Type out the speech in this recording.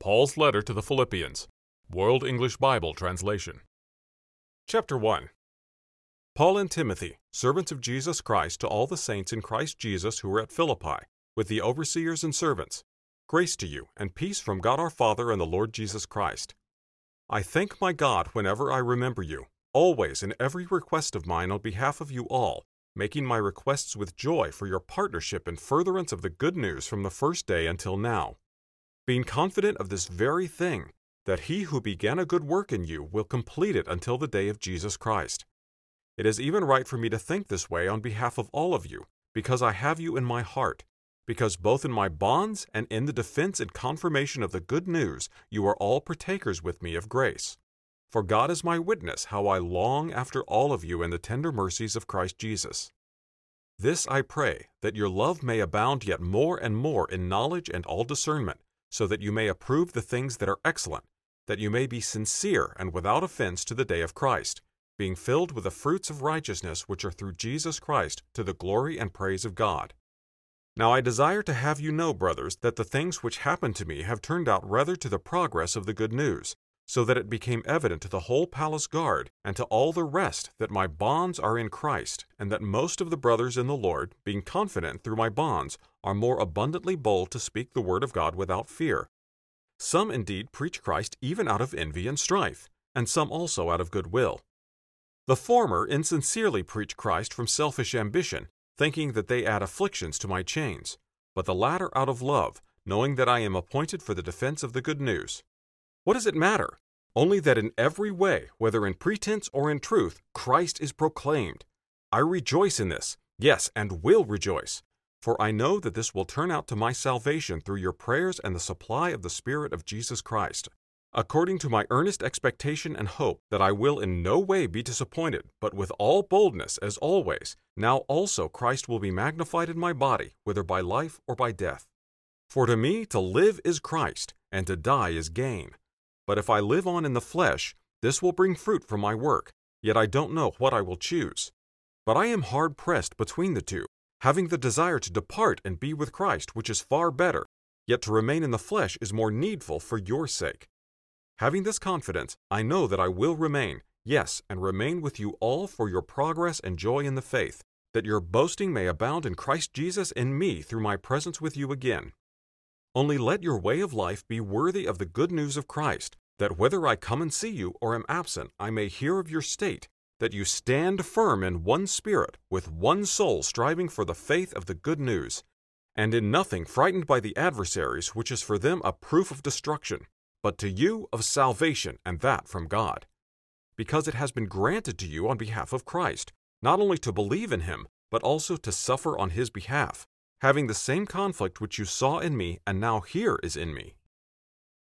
Paul's Letter to the Philippians, World English Bible Translation. Chapter 1 Paul and Timothy, servants of Jesus Christ, to all the saints in Christ Jesus who are at Philippi, with the overseers and servants, grace to you, and peace from God our Father and the Lord Jesus Christ. I thank my God whenever I remember you, always in every request of mine on behalf of you all, making my requests with joy for your partnership in furtherance of the good news from the first day until now being confident of this very thing, that he who began a good work in you will complete it until the day of Jesus Christ. It is even right for me to think this way on behalf of all of you, because I have you in my heart, because both in my bonds and in the defense and confirmation of the good news you are all partakers with me of grace. For God is my witness how I long after all of you in the tender mercies of Christ Jesus. This I pray, that your love may abound yet more and more in knowledge and all discernment so that you may approve the things that are excellent, that you may be sincere and without offense to the day of Christ, being filled with the fruits of righteousness which are through Jesus Christ to the glory and praise of God. Now I desire to have you know, brothers, that the things which happened to me have turned out rather to the progress of the good news, so that it became evident to the whole palace guard and to all the rest that my bonds are in Christ, and that most of the brothers in the Lord, being confident through my bonds, are more abundantly bold to speak the word of God without fear. Some indeed preach Christ even out of envy and strife, and some also out of good will. The former insincerely preach Christ from selfish ambition, thinking that they add afflictions to my chains, but the latter out of love, knowing that I am appointed for the defense of the good news. What does it matter? Only that in every way, whether in pretense or in truth, Christ is proclaimed. I rejoice in this, yes, and will rejoice, for I know that this will turn out to my salvation through your prayers and the supply of the Spirit of Jesus Christ, according to my earnest expectation and hope that I will in no way be disappointed, but with all boldness, as always, now also Christ will be magnified in my body, whether by life or by death. For to me to live is Christ, and to die is gain. But if I live on in the flesh, this will bring fruit from my work, yet I don't know what I will choose. But I am hard pressed between the two, having the desire to depart and be with Christ, which is far better, yet to remain in the flesh is more needful for your sake. Having this confidence, I know that I will remain, yes, and remain with you all for your progress and joy in the faith, that your boasting may abound in Christ Jesus in me through my presence with you again. Only let your way of life be worthy of the good news of Christ, that whether I come and see you or am absent, I may hear of your state, that you stand firm in one spirit, with one soul striving for the faith of the good news, and in nothing frightened by the adversaries, which is for them a proof of destruction, but to you of salvation, and that from God. Because it has been granted to you on behalf of Christ, not only to believe in him, but also to suffer on his behalf, having the same conflict which you saw in me and now hear is in me.